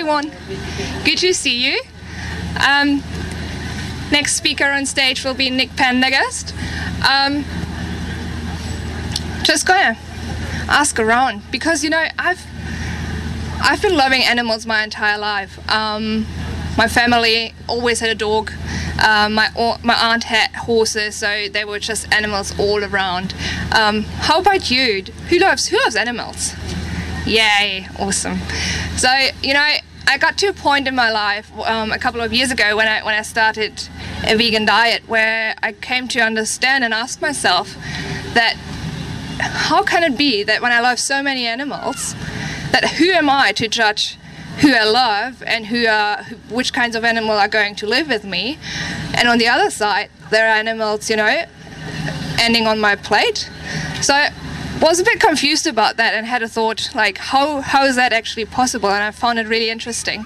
everyone. Good to see you. Um, next speaker on stage will be Nick Pendergrast. Um, just gonna ask around because you know I've I've been loving animals my entire life. Um, my family always had a dog. Uh, my my aunt had horses, so they were just animals all around. Um, how about you? Who loves who loves animals? Yay! Awesome. So you know, I got to a point in my life um, a couple of years ago when I when I started a vegan diet where I came to understand and ask myself that how can it be that when I love so many animals, that who am I to judge who I love and who are which kinds of animal are going to live with me, and on the other side there are animals, you know, ending on my plate. So was a bit confused about that and had a thought like how how is that actually possible? And I found it really interesting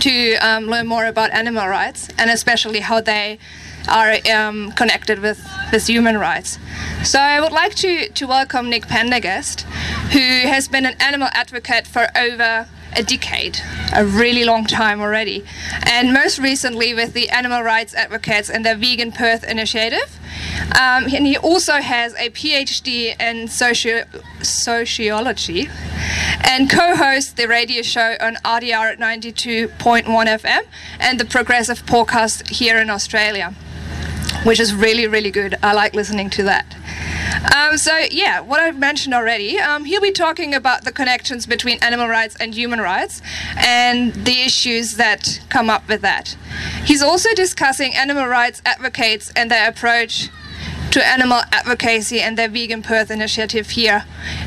to um, learn more about animal rights and especially how they are um, connected with, with human rights. So I would like to, to welcome Nick Pendergrast, who has been an animal advocate for over a decade, a really long time already, and most recently with the Animal Rights Advocates and the Vegan Perth Initiative. Um, and he also has a PhD in socio- sociology and co hosts the radio show on RTR 92.1 FM and the Progressive podcast here in Australia which is really, really good. I like listening to that. Um, so, yeah, what I've mentioned already, um, he'll be talking about the connections between animal rights and human rights and the issues that come up with that. He's also discussing animal rights advocates and their approach to animal advocacy and their Vegan Perth initiative here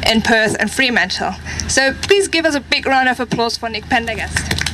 in Perth and Fremantle. So, please give us a big round of applause for Nick Pendergrast.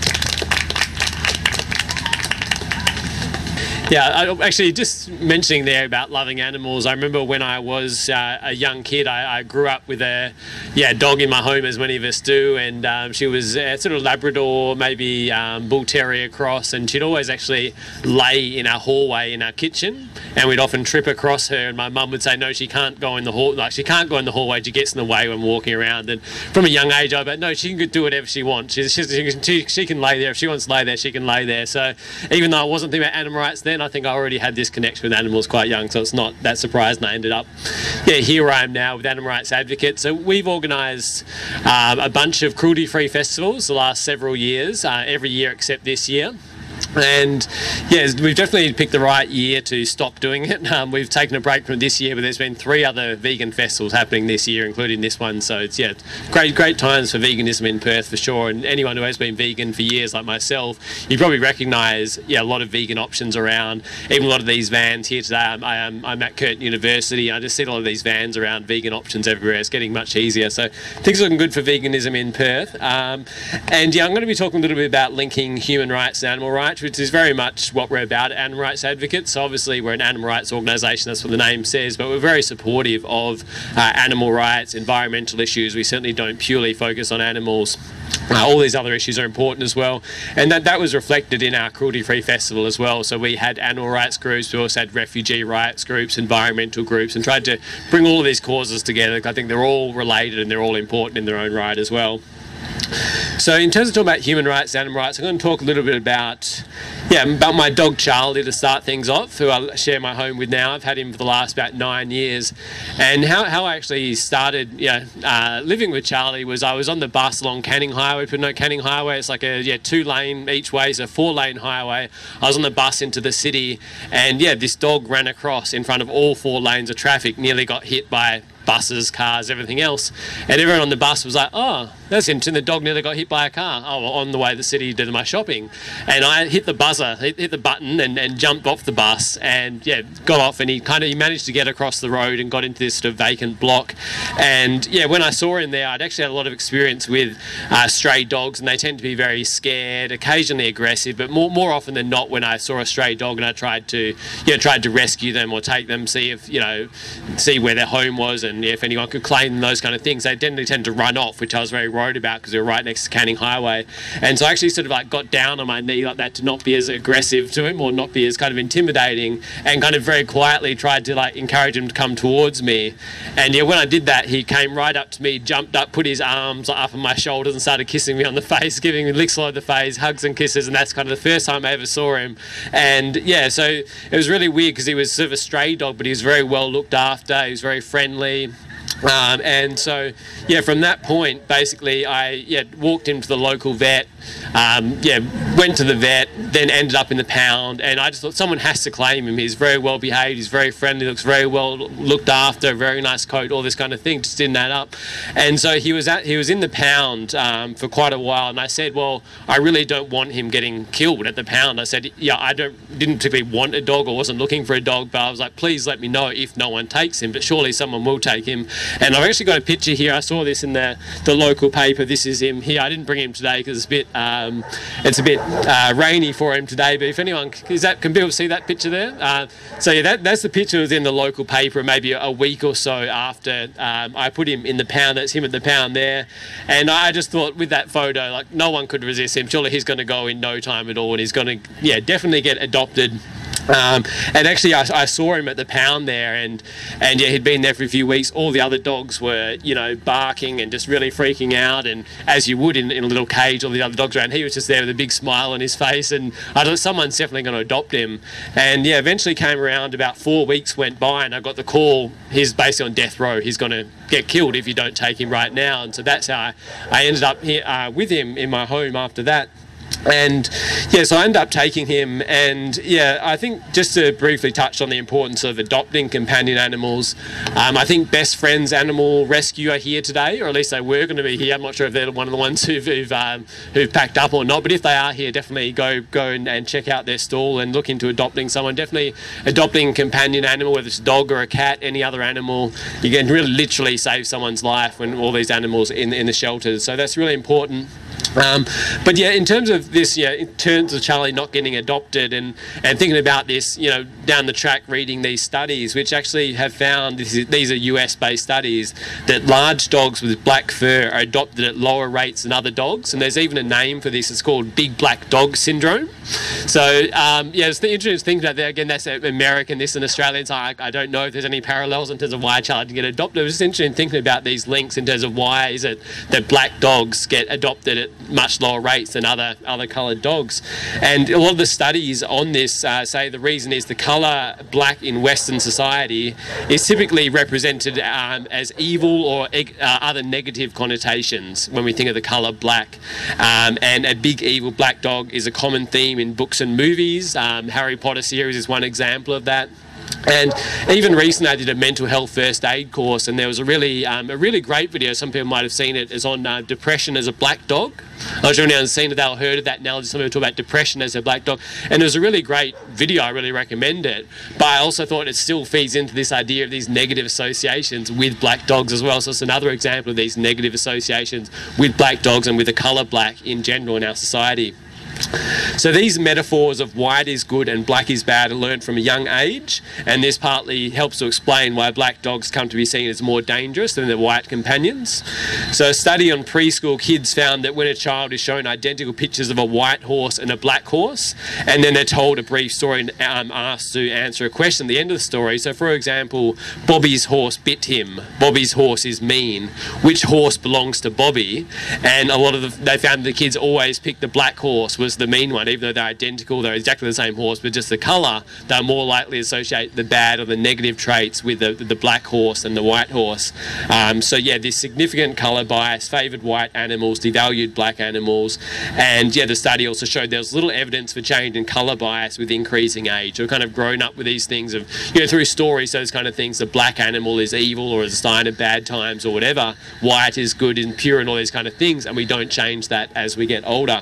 Yeah, actually, just mentioning there about loving animals. I remember when I was uh, a young kid, I, I, grew up with a yeah dog in my home, as many of us do, and um, she was a sort of Labrador, maybe um, Bull Terrier cross, and she'd always actually lay in our hallway in our kitchen, and we'd often trip across her, and my mum would say, "No, she can't go in the hall. Like she can't go in the hallway. She gets in the way when walking around." And from a young age, I bet no, she can do whatever she wants. She, she, she, she can lay there if she wants to lay there. She can lay there. So even though I wasn't thinking about animal rights then. I think I already had this connection with animals quite young, so it's not that surprising I ended up, yeah, here I am now with Animal Rights Advocate. So we've organised um, a bunch of cruelty-free festivals the last several years, uh, every year except this year. And yeah, we've definitely picked the right year to stop doing it. Um, we've taken a break from this year, but there's been three other vegan festivals happening this year, including this one. So it's yeah, great great times for veganism in Perth for sure. And anyone who has been vegan for years, like myself, you probably recognise yeah a lot of vegan options around. Even a lot of these vans here today. I'm, I am, I'm at Curtin University. I just see a lot of these vans around vegan options everywhere. It's getting much easier. So things are looking good for veganism in Perth. Um, and yeah, I'm going to be talking a little bit about linking human rights and animal rights which is very much what we're about, animal rights advocates. So obviously, we're an animal rights organisation, that's what the name says, but we're very supportive of uh, animal rights, environmental issues. We certainly don't purely focus on animals. Uh, all these other issues are important as well, and that, that was reflected in our cruelty free festival as well. So we had animal rights groups, we also had refugee rights groups, environmental groups, and tried to bring all of these causes together. I think they're all related and they're all important in their own right as well. So, in terms of talking about human rights, and animal rights, I'm going to talk a little bit about, yeah, about my dog Charlie to start things off, who I share my home with now. I've had him for the last about nine years, and how, how I actually started, yeah, uh, living with Charlie was I was on the bus along Canning Highway. People know Canning Highway. It's like a yeah two lane each way, so four lane highway. I was on the bus into the city, and yeah, this dog ran across in front of all four lanes of traffic, nearly got hit by buses, cars, everything else. And everyone on the bus was like, oh, that's interesting. The dog nearly got hit by a car. Oh, on the way to the city to my shopping. And I hit the buzzer, hit, hit the button and, and jumped off the bus and, yeah, got off and he kind of he managed to get across the road and got into this sort of vacant block. And, yeah, when I saw him there, I'd actually had a lot of experience with uh, stray dogs and they tend to be very scared, occasionally aggressive, but more, more often than not when I saw a stray dog and I tried to, you know, tried to rescue them or take them, see if, you know, see where their home was and and if anyone could claim those kind of things, they generally tend to run off, which I was very worried worried about because we were right next to Canning Highway. And so I actually sort of like got down on my knee like that to not be as aggressive to him or not be as kind of intimidating and kind of very quietly tried to like encourage him to come towards me. And yeah, when I did that, he came right up to me, jumped up, put his arms up on my shoulders and started kissing me on the face, giving me licks all over the face, hugs and kisses. And that's kind of the first time I ever saw him. And yeah, so it was really weird because he was sort of a stray dog, but he was very well looked after. He was very friendly. Um, and so, yeah, from that point, basically, I yeah walked into the local vet, um, yeah, went to the vet, then ended up in the pound, and I just thought someone has to claim him. He's very well behaved, he's very friendly, looks very well looked after, very nice coat, all this kind of thing. Just didn't add up, and so he was at he was in the pound um, for quite a while, and I said, well, I really don't want him getting killed at the pound. I said, yeah, I don't didn't particularly want a dog or wasn't looking for a dog, but I was like, please let me know if no one takes him, but surely someone will take him. And I've actually got a picture here. I saw this in the, the local paper. This is him here. I didn't bring him today because it's a bit um, it's a bit uh, rainy for him today. But if anyone is that can people see that picture there? Uh, so yeah, that, that's the picture was in the local paper maybe a week or so after um, I put him in the pound. That's him at the pound there, and I just thought with that photo, like no one could resist him. Surely he's going to go in no time at all, and he's going to yeah definitely get adopted. Um, and actually, I, I, saw him at the pound there, and and yeah, he'd been there for a few weeks. All the other dogs were, you know, barking and just really freaking out, and as you would in, in a little cage, all the other dogs around. He was just there with a big smile on his face, and I thought someone's definitely going to adopt him. And yeah, eventually came around. About four weeks went by, and I got the call. He's basically on death row. He's going to get killed if you don't take him right now. And so that's how I, I ended up here uh, with him in my home after that and yeah, so I ended up taking him, and yeah, I think just to briefly touch on the importance of adopting companion animals, um, I think Best Friends Animal Rescue are here today, or at least they were going to be here. I'm not sure if they're one of the ones who've who've, um, who've packed up or not, but if they are here, definitely go go and, and, check out their stall and look into adopting someone. Definitely adopting a companion animal, whether it's a dog or a cat, any other animal, you can really literally save someone's life when all these animals in in the shelters. So that's really important. Um, but yeah, in terms of this, yeah, in terms of Charlie not getting adopted and, and thinking about this, you know, down the track, reading these studies, which actually have found is, these are US based studies that large dogs with black fur are adopted at lower rates than other dogs. And there's even a name for this, it's called big black dog syndrome. So, um, yeah, it's the interesting thing about that. Again, that's American, this and Australian. So I, I don't know if there's any parallels in terms of why Charlie didn't get adopted. It was interesting thinking about these links in terms of why is it that black dogs get adopted at much lower rates than other other coloured dogs. And a lot of the studies on this uh, say the reason is the colour black in Western society is typically represented um, as evil or uh, other negative connotations when we think of the colour black. Um, and a big evil black dog is a common theme in books and movies. Um, Harry Potter series is one example of that. And even recently, I did a mental health first aid course, and there was a really, um, a really great video. Some people might have seen it. It's on uh, depression as a black dog. Not sure anyone's seen it. They'll heard of that now. Some people talk about depression as a black dog, and it was a really great video. I really recommend it. But I also thought it still feeds into this idea of these negative associations with black dogs as well. So it's another example of these negative associations with black dogs and with the colour black in general in our society. So these metaphors of white is good and black is bad are learned from a young age, and this partly helps to explain why black dogs come to be seen as more dangerous than their white companions. So a study on preschool kids found that when a child is shown identical pictures of a white horse and a black horse, and then they're told a brief story and um, asked to answer a question at the end of the story. So for example, Bobby's horse bit him. Bobby's horse is mean. Which horse belongs to Bobby? And a lot of the, they found the kids always pick the black horse was the mean one, even though they're identical, they're exactly the same horse, but just the colour, they're more likely to associate the bad or the negative traits with the, the black horse and the white horse. Um, so yeah, this significant colour bias favoured white animals, devalued black animals, and yeah, the study also showed there was little evidence for change in colour bias with increasing age. We've kind of grown up with these things of, you know, through stories, those kind of things, the black animal is evil or is a sign of bad times or whatever, white is good and pure and all these kind of things, and we don't change that as we get older.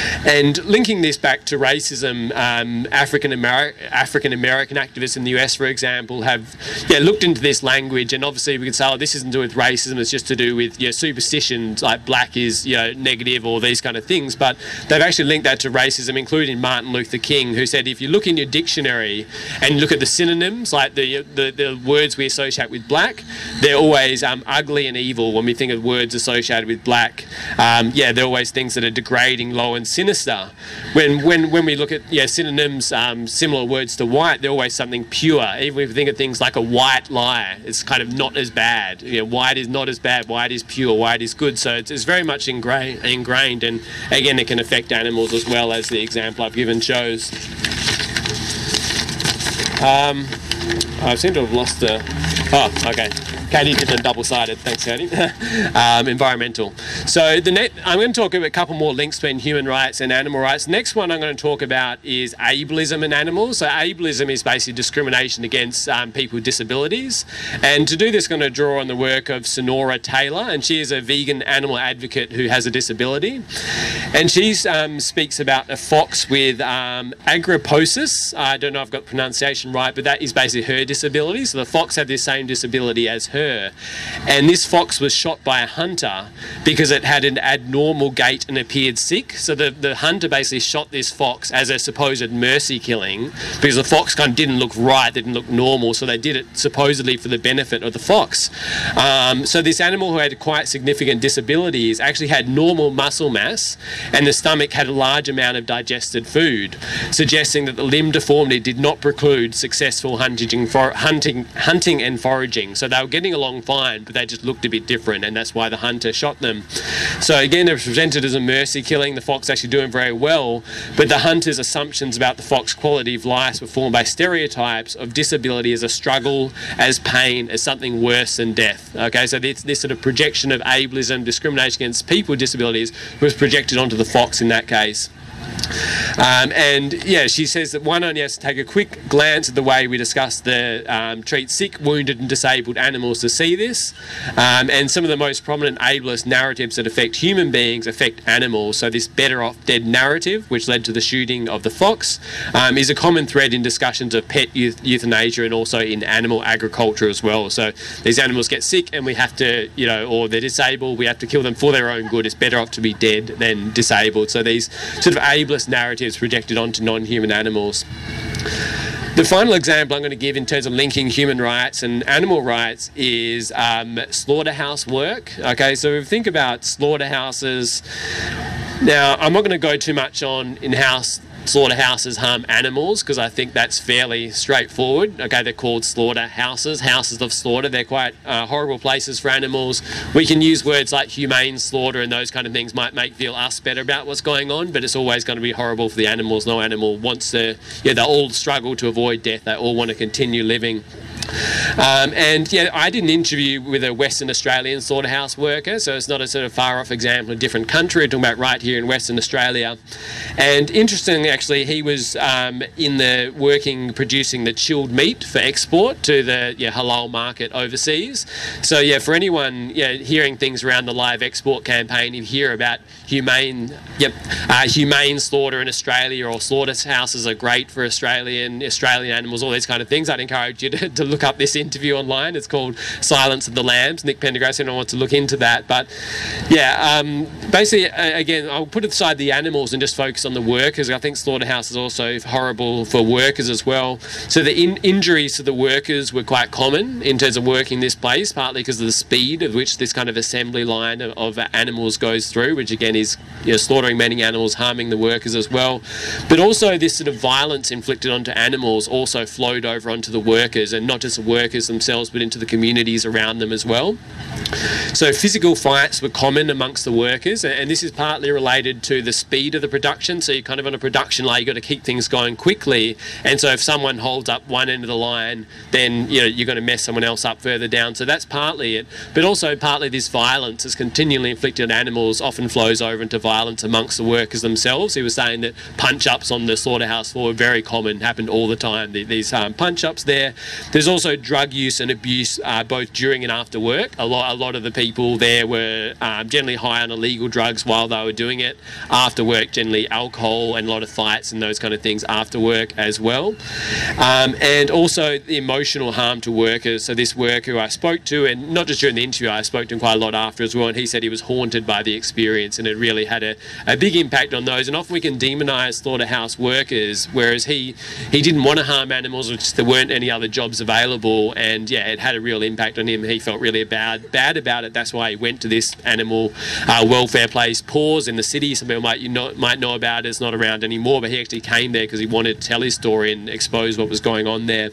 And linking this back to racism, um, African American African American activists in the US, for example, have yeah looked into this language, and obviously we could say, oh, this isn't to do with racism; it's just to do with you know, superstitions like black is you know negative or these kind of things. But they've actually linked that to racism, including Martin Luther King, who said if you look in your dictionary and look at the synonyms, like the the, the words we associate with black, they're always um, ugly and evil when we think of words associated with black. Um, yeah, they're always things that are degrading, low, and sinister. When when when we look at yeah synonyms, um, similar words to white, they're always something pure. Even if we think of things like a white lie, it's kind of not as bad. You know, white is not as bad. White is pure. White is good. So it's, it's very much ingrained, ingrained, and again, it can affect animals as well as the example I've given shows. Um, I seem to have lost the. Oh, okay. Katie did a double-sided. Thanks, Katie. um, environmental. So the net, I'm going to talk about a couple more links between human rights and animal rights. Next one I'm going to talk about is ableism in animals. So ableism is basically discrimination against um, people with disabilities. And to do this, I'm going to draw on the work of Sunaura Taylor, and she is a vegan animal advocate who has a disability. And she um, speaks about a fox with um, arthrogryposis. I don't know if I've got pronunciation right, but that is basically her disability. So the fox had the same disability as her. And this fox was shot by a hunter because it had an abnormal gait and appeared sick. So the, the hunter basically shot this fox as a supposed mercy killing because the fox kind of didn't look right, didn't look normal. So they did it supposedly for the benefit of the fox. Um, so this animal who had quite significant disabilities actually had normal muscle mass and the stomach had a large amount of digested food, suggesting that the limb deformity did not preclude successful hunting, for, hunting, hunting and foraging. So they were getting along fine, but they just looked a bit different, and that's why the hunter shot them. So again, it was presented as a mercy killing. The fox actually doing very well, but the hunter's assumptions about the fox quality of life were formed by stereotypes of disability as a struggle, as pain, as something worse than death. Okay, so this, this sort of projection of ableism, discrimination against people with disabilities, was projected onto the fox in that case. Um, and yeah, she says that one only has to take a quick glance at the way we discuss the um, treat sick, wounded, and disabled animals to see this. Um, and some of the most prominent ableist narratives that affect human beings affect animals. So this better off dead narrative, which led to the shooting of the fox, um, is a common thread in discussions of pet euthanasia and also in animal agriculture as well. So these animals get sick, and we have to, you know, or they're disabled, we have to kill them for their own good. It's better off to be dead than disabled. So these sort of ableist narratives projected onto non human animals. The final example I'm going to give in terms of linking human rights and animal rights is um, slaughterhouse work. Okay, so if we think about slaughterhouses, now I'm not going to go too much on in house slaughterhouses harm animals because I think that's fairly straightforward. Okay, they're called slaughterhouses, houses of slaughter. They're quite uh, horrible places for animals. We can use words like humane slaughter and those kind of things might make feel us better about what's going on, but it's always going to be horrible for the animals. No animal wants to, yeah, they all struggle to avoid death. They all want to continue living. Um, and yeah, I did an interview with a Western Australian slaughterhouse worker, so it's not a sort of far off example, a different country. We're talking about right here in Western Australia. And interestingly, actually, he was um, in the working producing the chilled meat for export to the yeah, halal market overseas. So yeah, for anyone yeah, hearing things around the live export campaign, you hear about humane, yep, uh, humane slaughter in Australia or slaughterhouses are great for Australian Australian animals, all these kind of things. I'd encourage you to, to look up this interview online. It's called Silence of the Lambs. Nick Pendergrast, anyone wants to look into that. But yeah, um, basically, again, I'll put aside the animals and just focus on the workers. I think slaughterhouse is also horrible for workers as well. So the in- injuries to the workers were quite common in terms of working this place, partly because of the speed of which this kind of assembly line of, of animals goes through, which again is you know, slaughtering many animals, harming the workers as well. But also this sort of violence inflicted onto animals also flowed over onto the workers, and not just the workers themselves, but into the communities around them as well. So physical fights were common amongst the workers, and this is partly related to the speed of the production. So you're kind of on a production line, you've got to keep things going quickly, and so if someone holds up one end of the line, then you know you're going to mess someone else up further down. So that's partly it, but also partly this violence is continually inflicted on animals often flows over into violence amongst the workers themselves. He was saying that punch ups on the slaughterhouse floor were very common, happened all the time. These um, punch ups there. There's also drug use and abuse uh, both during and after work. A lot, a lot of the people there were um, generally high on illegal drugs while they were doing it. After work, generally alcohol and a lot of fights and those kind of things after work as well. Um, and also the emotional harm to workers. So this worker I spoke to, and not just during the interview, I spoke to him quite a lot after as well, and he said he was haunted by the experience and it really had a, a big impact on those. And often we can demonise slaughterhouse workers, whereas he he didn't want to harm animals, which there weren't any other jobs available, and yeah, it had a real impact on him. He felt really bad bad about it. That's why he went to this animal uh, welfare place, Paws in the city. Some people might you know might know about it. It's not around anymore, but he actually came there because he wanted to tell his story and expose what was going on there.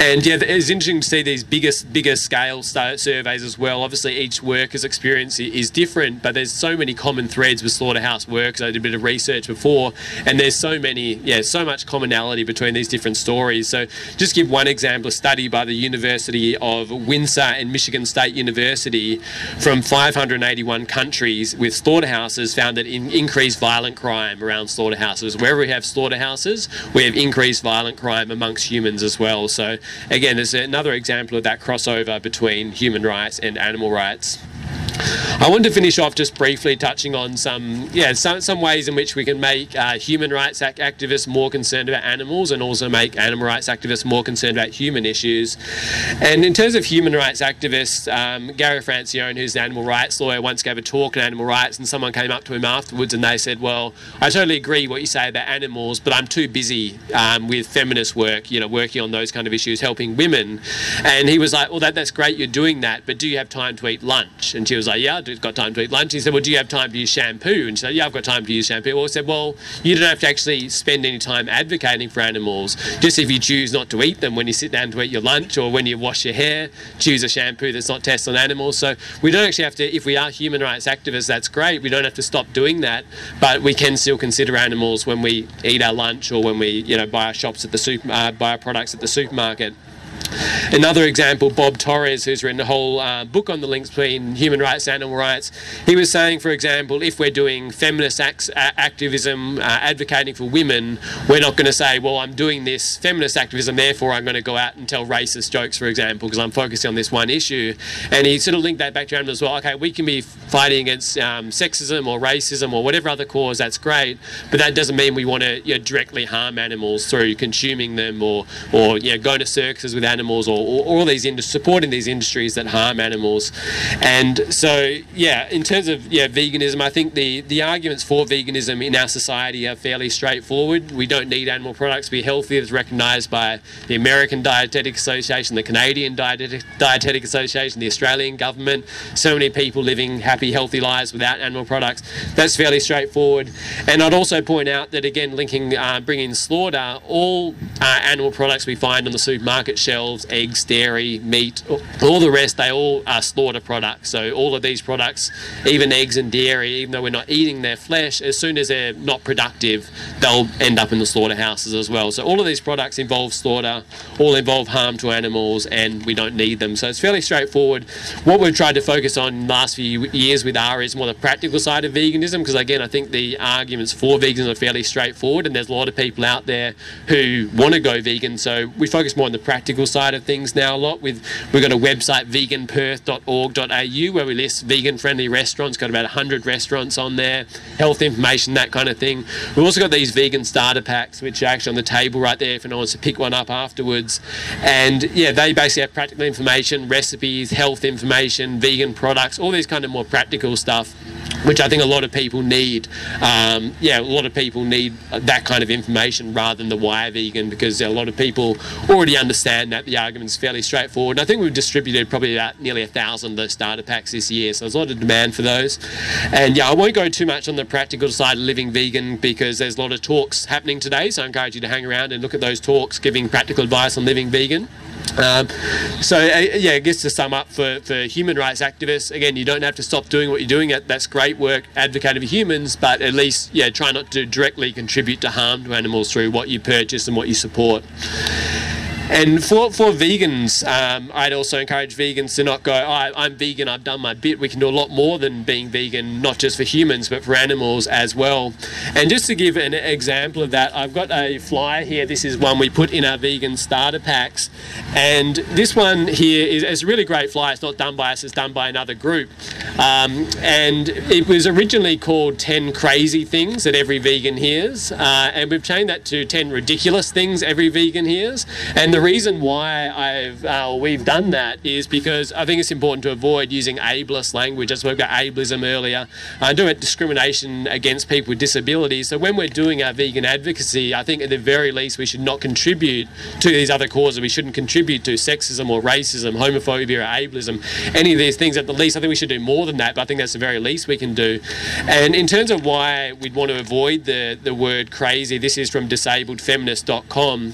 And yeah, it's interesting to see these bigger, bigger scale surveys as well. Obviously, each worker's experience is different, but there's so many common threads with slaughterhouse work. So I did a bit of research before, and there's so many, yeah, so much commonality between these different stories. So just give one example: a study by the University of Windsor and Michigan State University from 581 countries with slaughterhouses found that in increased violent crime around slaughterhouses. Wherever we have slaughterhouses, we have increased violent crime amongst humans as well. So again, there's another example of that crossover between human rights and animal rights. I want to finish off just briefly touching on some, yeah, some, some ways in which we can make uh, human rights activists more concerned about animals and also make animal rights activists more concerned about human issues. And in terms of human rights activists, um, Gary Francione, who's an animal rights lawyer, once gave a talk on animal rights, and someone came up to him afterwards and they said, "Well, I totally agree what you say about animals, but I'm too busy um, with feminist work, you know, working on those kind of issues, helping women." And he was like, "Well, that, that's great, you're doing that, but do you have time to eat lunch?" And she was like, "Yeah." I've got time to eat lunch. He said, well, do you have time to use shampoo? And she said, yeah, I've got time to use shampoo. Well, I said, well, you don't have to actually spend any time advocating for animals. Just if you choose not to eat them when you sit down to eat your lunch or when you wash your hair, choose a shampoo that's not tested on animals. So we don't actually have to, if we are human rights activists, that's great. We don't have to stop doing that, but we can still consider animals when we eat our lunch or when we, you know, buy our shops at the super, uh, buy our products at the supermarket. Another example, Bob Torres, who's written a whole uh, book on the links between human rights and animal rights, he was saying, for example, if we're doing feminist activism, uh, advocating for women, we're not going to say, well, I'm doing this feminist activism, therefore I'm going to go out and tell racist jokes, for example, because I'm focusing on this one issue. And he sort of linked that back to animals as well. Okay, we can be fighting against um, sexism or racism or whatever other cause, that's great, but that doesn't mean we want to you know, directly harm animals through consuming them or, or you know, going to circuses with animals or, or all these industries, supporting these industries that harm animals. And so, yeah, in terms of yeah, veganism, I think the, the arguments for veganism in our society are fairly straightforward. We don't need animal products to be healthy. It's recognised by the American Dietetic Association, the Canadian Dietetic, Dietetic Association, the Australian government. So many people living happy, healthy lives without animal products. That's fairly straightforward. And I'd also point out that, again, linking, uh, bringing slaughter, all uh, animal products we find on the supermarket shelves, eggs, dairy, meat, all the rest, they all are slaughter products. So all of these products, even eggs and dairy, even though we're not eating their flesh, as soon as they're not productive, they'll end up in the slaughterhouses as well. So all of these products involve slaughter, all involve harm to animals, and we don't need them. So it's fairly straightforward. What we've tried to focus on in the last few years with R is more the practical side of veganism, because again, I think the arguments for veganism are fairly straightforward, and there's a lot of people out there who want to go vegan. So we focus more on the practical side of things now a lot. With we've got a website veganperth.org.au where we list vegan-friendly restaurants. Got about 100 restaurants on there, health information, that kind of thing. We've also got these vegan starter packs, which are actually on the table right there if anyone wants to pick one up afterwards. And yeah, they basically have practical information, recipes, health information, vegan products, all these kind of more practical stuff which I think a lot of people need. Um, yeah, a lot of people need that kind of information rather than the why vegan because a lot of people already understand that the argument is fairly straightforward. And I think we've distributed probably about nearly a thousand of those starter packs this year, so there's a lot of demand for those. And yeah, I won't go too much on the practical side of living vegan because there's a lot of talks happening today, so I encourage you to hang around and look at those talks giving practical advice on living vegan. Um, so uh, yeah, I guess to sum up for, for human rights activists, again, you don't have to stop doing what you're doing. That's great work advocating for humans, but at least yeah, try not to directly contribute to harm to animals through what you purchase and what you support. And for, for vegans, um, I'd also encourage vegans to not go, oh, I'm vegan, I've done my bit. We can do a lot more than being vegan, not just for humans, but for animals as well. And just to give an example of that, I've got a flyer here. This is one we put in our vegan starter packs. And this one here is, is a really great flyer. It's not done by us, it's done by another group. Um, and it was originally called 10 Crazy Things That Every Vegan Hears. Uh, and we've changed that to 10 Ridiculous Things Every Vegan Hears. And the reason why I've uh, we've done that is because I think it's important to avoid using ableist language. I spoke about ableism earlier. I do it discrimination against people with disabilities. So when we're doing our vegan advocacy, I think at the very least we should not contribute to these other causes. We shouldn't contribute to sexism or racism, homophobia or ableism, any of these things. At the least, I think we should do more than that. But I think that's the very least we can do. And in terms of why we'd want to avoid the the word crazy, this is from disabledfeminist.com.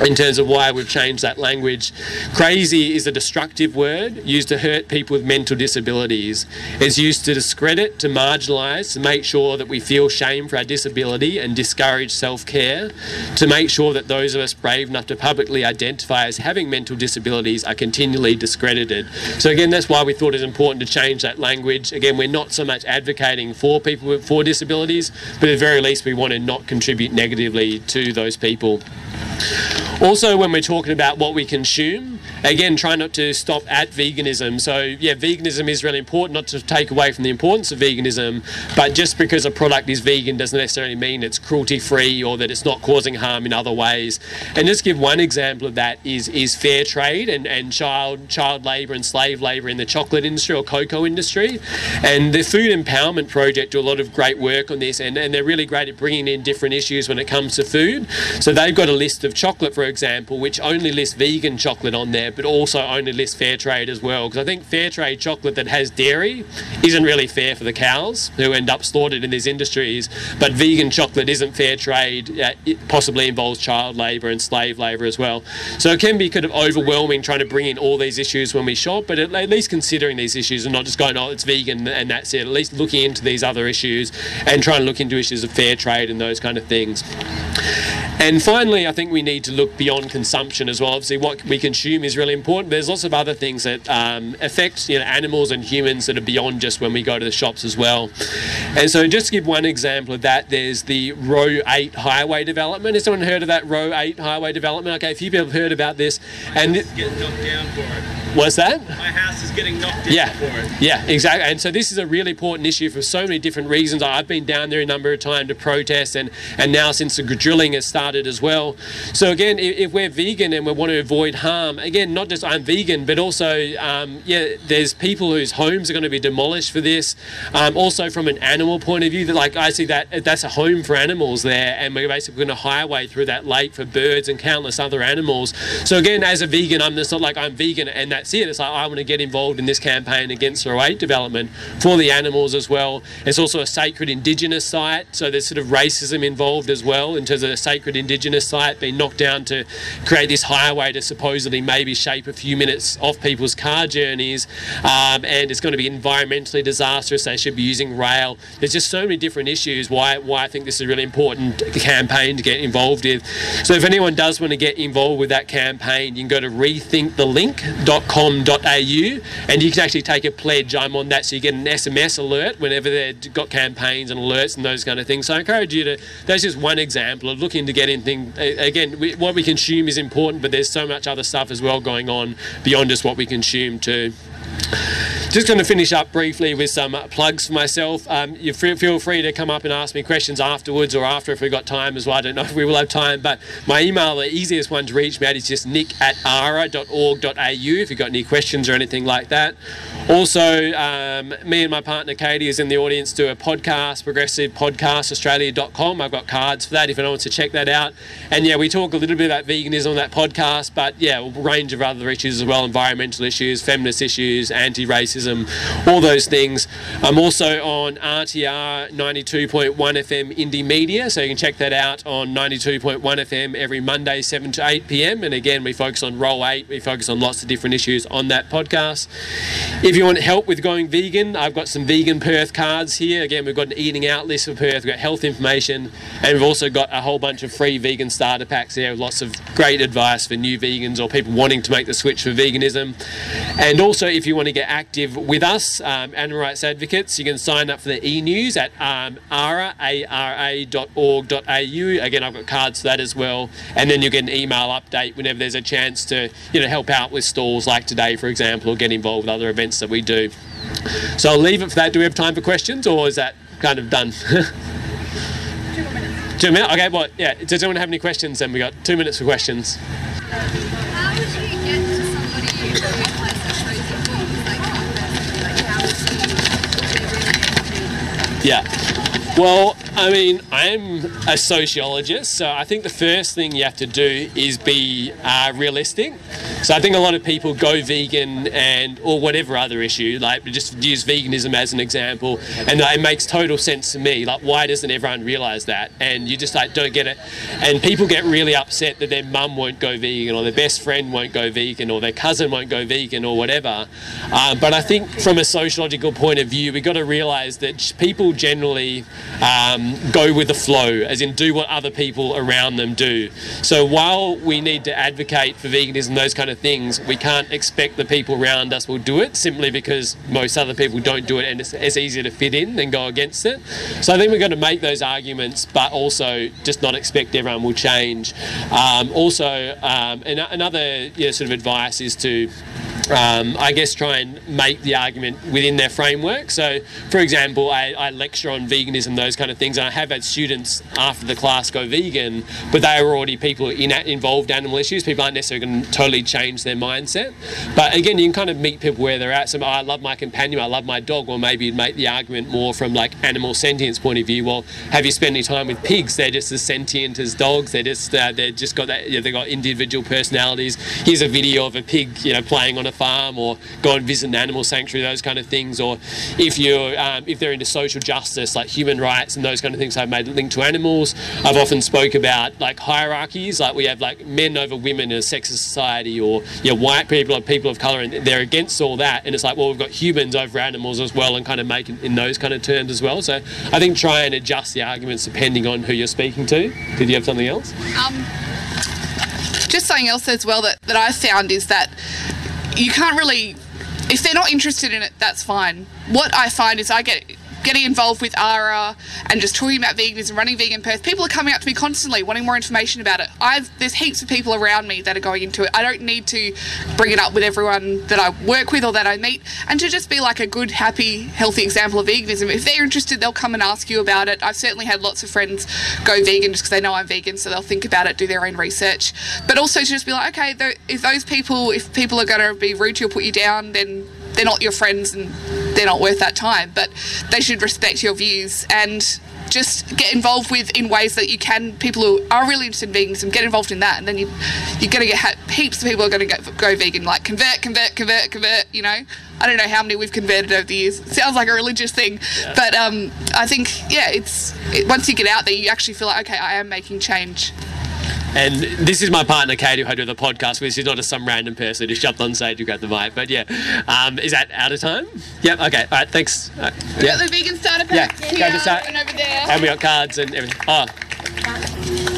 In terms of why we've changed that language. Crazy is a destructive word used to hurt people with mental disabilities. It's used to discredit, to marginalise, to make sure that we feel shame for our disability and discourage self care, to make sure that those of us brave enough to publicly identify as having mental disabilities are continually discredited. So, again, that's why we thought it was important to change that language. Again, we're not so much advocating for people with for disabilities, but at the very least, we want to not contribute negatively to those people. Also, when we're talking about what we consume, again, try not to stop at veganism. So, yeah, veganism is really important, not to take away from the importance of veganism, but just because a product is vegan doesn't necessarily mean it's cruelty free or that it's not causing harm in other ways. And just give one example of that is, is fair trade and, and child, child labour and slave labour in the chocolate industry or cocoa industry. And the Food Empowerment Project do a lot of great work on this, and, and they're really great at bringing in different issues when it comes to food. So, they've got a list of chocolate, for example, which only lists vegan chocolate on there, but also only list fair trade as well. Because I think fair trade chocolate that has dairy isn't really fair for the cows who end up slaughtered in these industries. But vegan chocolate isn't fair trade. Uh, it possibly involves child labour and slave labour as well. So it can be kind of overwhelming trying to bring in all these issues when we shop, but at least considering these issues and not just going, oh, it's vegan and that's it. At least looking into these other issues and trying to look into issues of fair trade and those kind of things. And finally, I think we need to look beyond consumption as well. Obviously, what we consume is really important. There's lots of other things that um, affect you know, animals and humans that are beyond just when we go to the shops as well. And so, just to give one example of that, there's the Roe 8 highway development. Has anyone heard of that Roe 8 highway development? Okay, a few people have heard about this. And is getting knocked down for it. what's that? My house is getting knocked down Yeah, for it. yeah, exactly. And so this is a really important issue for so many different reasons. I've been down there a number of times to protest, and and now since the drilling has started as well. So again, if, if we're vegan and we want to avoid harm, again, not just I'm vegan, but also um, yeah, there's people whose homes are going to be demolished for this. Um, also from an animal point of view, that like I see that that's a home for animals there, and we're basically going to highway through that lake for birds and countless other animals. So again, as a vegan, I'm just not like I'm vegan and that's it. It's like I want to get involved in this campaign against Roe 8 development for the animals as well. It's also a sacred indigenous site, so there's sort of racism involved as well in terms of a sacred indigenous site being knocked down to create this highway to supposedly maybe shape a few minutes off people's car journeys, um, and it's going to be environmentally disastrous. They should be using rail. There's just so many different issues why why I think this is a really important campaign to get involved with. So if anyone does want to get involved with that campaign, you can go to rethinkthelink.com.au and you can actually take a pledge. I'm on that, so you get an SMS alert whenever they've got campaigns and alerts and those kind of things. So I encourage you to. That's just one example of looking to get anything. Again, we, what we consume is important, but there's so much other stuff as well going on beyond just what we consume too. Just going to finish up briefly with some uh, plugs for myself. Um, you feel, free to come up and ask me questions afterwards or after if we've got time as well. I don't know if we will have time, but my email, the easiest one to reach me at is just nick at ara.org.au if you've got any questions or anything like that. Also, um, me and my partner Katie is in the audience do a podcast, progressive podcast, australia.com. I've got cards for that if anyone wants to check that out. And yeah, we talk a little bit about veganism on that podcast, but yeah, a range of other issues as well environmental issues, feminist issues, anti racism all those things. I'm also on RTR 92.1 FM Indymedia, so you can check that out on 92.1 FM every Monday, 7 to 8 p.m. And again, we focus on Roe 8, we focus on lots of different issues on that podcast. If you want help with going vegan, I've got some vegan Perth cards here. Again, we've got an eating out list for Perth, we've got health information, and we've also got a whole bunch of free vegan starter packs there with lots of great advice for new vegans or people wanting to make the switch for veganism. And also, if you want to get active with us, um, animal rights advocates, you can sign up for the e-news at um, ara.org.au. Again, I've got cards for that as well. And then you get an email update whenever there's a chance to, you know, help out with stalls like today, for example, or get involved with other events that we do. So I'll leave it for that. Do we have time for questions, or is that kind of done? Two minutes. Okay. Well, yeah. Does anyone have any questions? Then we got two minutes for questions. How would you get to somebody Yeah. Well, I mean, I'm a sociologist, so I think the first thing you have to do is be uh, realistic. So I think a lot of people go vegan and or whatever other issue, like just use veganism as an example, and it makes total sense to me. Like, why doesn't everyone realise that? And you just like don't get it. And people get really upset that their mum won't go vegan, or their best friend won't go vegan, or their cousin won't go vegan, or whatever. Uh, but I think from a sociological point of view, we've got to realise that people generally um, go with the flow, as in do what other people around them do. So while we need to advocate for veganism, those kind of things, we can't expect the people around us will do it simply because most other people don't do it and it's, it's easier to fit in than go against it. So I think we've got to make those arguments, but also just not expect everyone will change. Um, also, um, another you know, sort of advice is to um, I guess try and make the argument within their framework. So, for example, I, I, lecture on veganism, those kind of things, and I have had students after the class go vegan, but they are already people in involved animal issues. People aren't necessarily going to totally change their mindset. But again, you can kind of meet people where they're at. So, oh, I love my companion, I love my dog, or maybe you'd make the argument more from like animal sentience point of view. Well, have you spent any time with pigs? They're just as sentient as dogs. They're just uh, they're just got that. You know, they've got individual personalities. Here's a video of a pig, you know, playing on a farm or go and visit an animal sanctuary, those kind of things. Or if you're um, if they're into social justice, like human rights and those kind of things, I've made a link to animals. I've often spoke about like hierarchies, like we have like men over women in a sexist society, or you know, white people or people of color, and they're against all that. And it's like, well, we've got humans over animals as well, and kind of make in those kind of terms as well. So I think try and adjust the arguments depending on who you're speaking to. Did you have something else? Um, just something else as well that, that I found is that you can't really, if they're not interested in it, that's fine. What I find is I get getting involved with ARA and just talking about veganism, running Vegan Perth, people are coming up to me constantly wanting more information about it. I've there's heaps of people around me that are going into it. I don't need to bring it up with everyone that I work with or that I meet, and to just be like a good, happy, healthy example of veganism. If they're interested, they'll come and ask you about it. I've certainly had lots of friends go vegan just because they know I'm vegan, so they'll think about it, do their own research, but also to just be like, okay, if those people, if people are going to be rude to you or put you down, then they're not your friends and they're not worth that time. But they should respect your views and just get involved with in ways that you can. People who are really interested in veganism get involved in that, and then you you're going to get heaps of people are going to go, go vegan, like convert, convert, convert, convert. You know, I don't know how many we've converted over the years. It sounds like a religious thing, yeah. but um, I think yeah, it's it, once you get out there, you actually feel like okay, I am making change. And this is my partner, Kate, who I do the podcast with. She's not just some random person who jumped on stage and grabbed the mic. But yeah, um, is that out of time? Yep. Okay. All right. Thanks. All right. We got the vegan starter pack. Yeah. Here, go to start. over there. And we got cards and everything. Oh.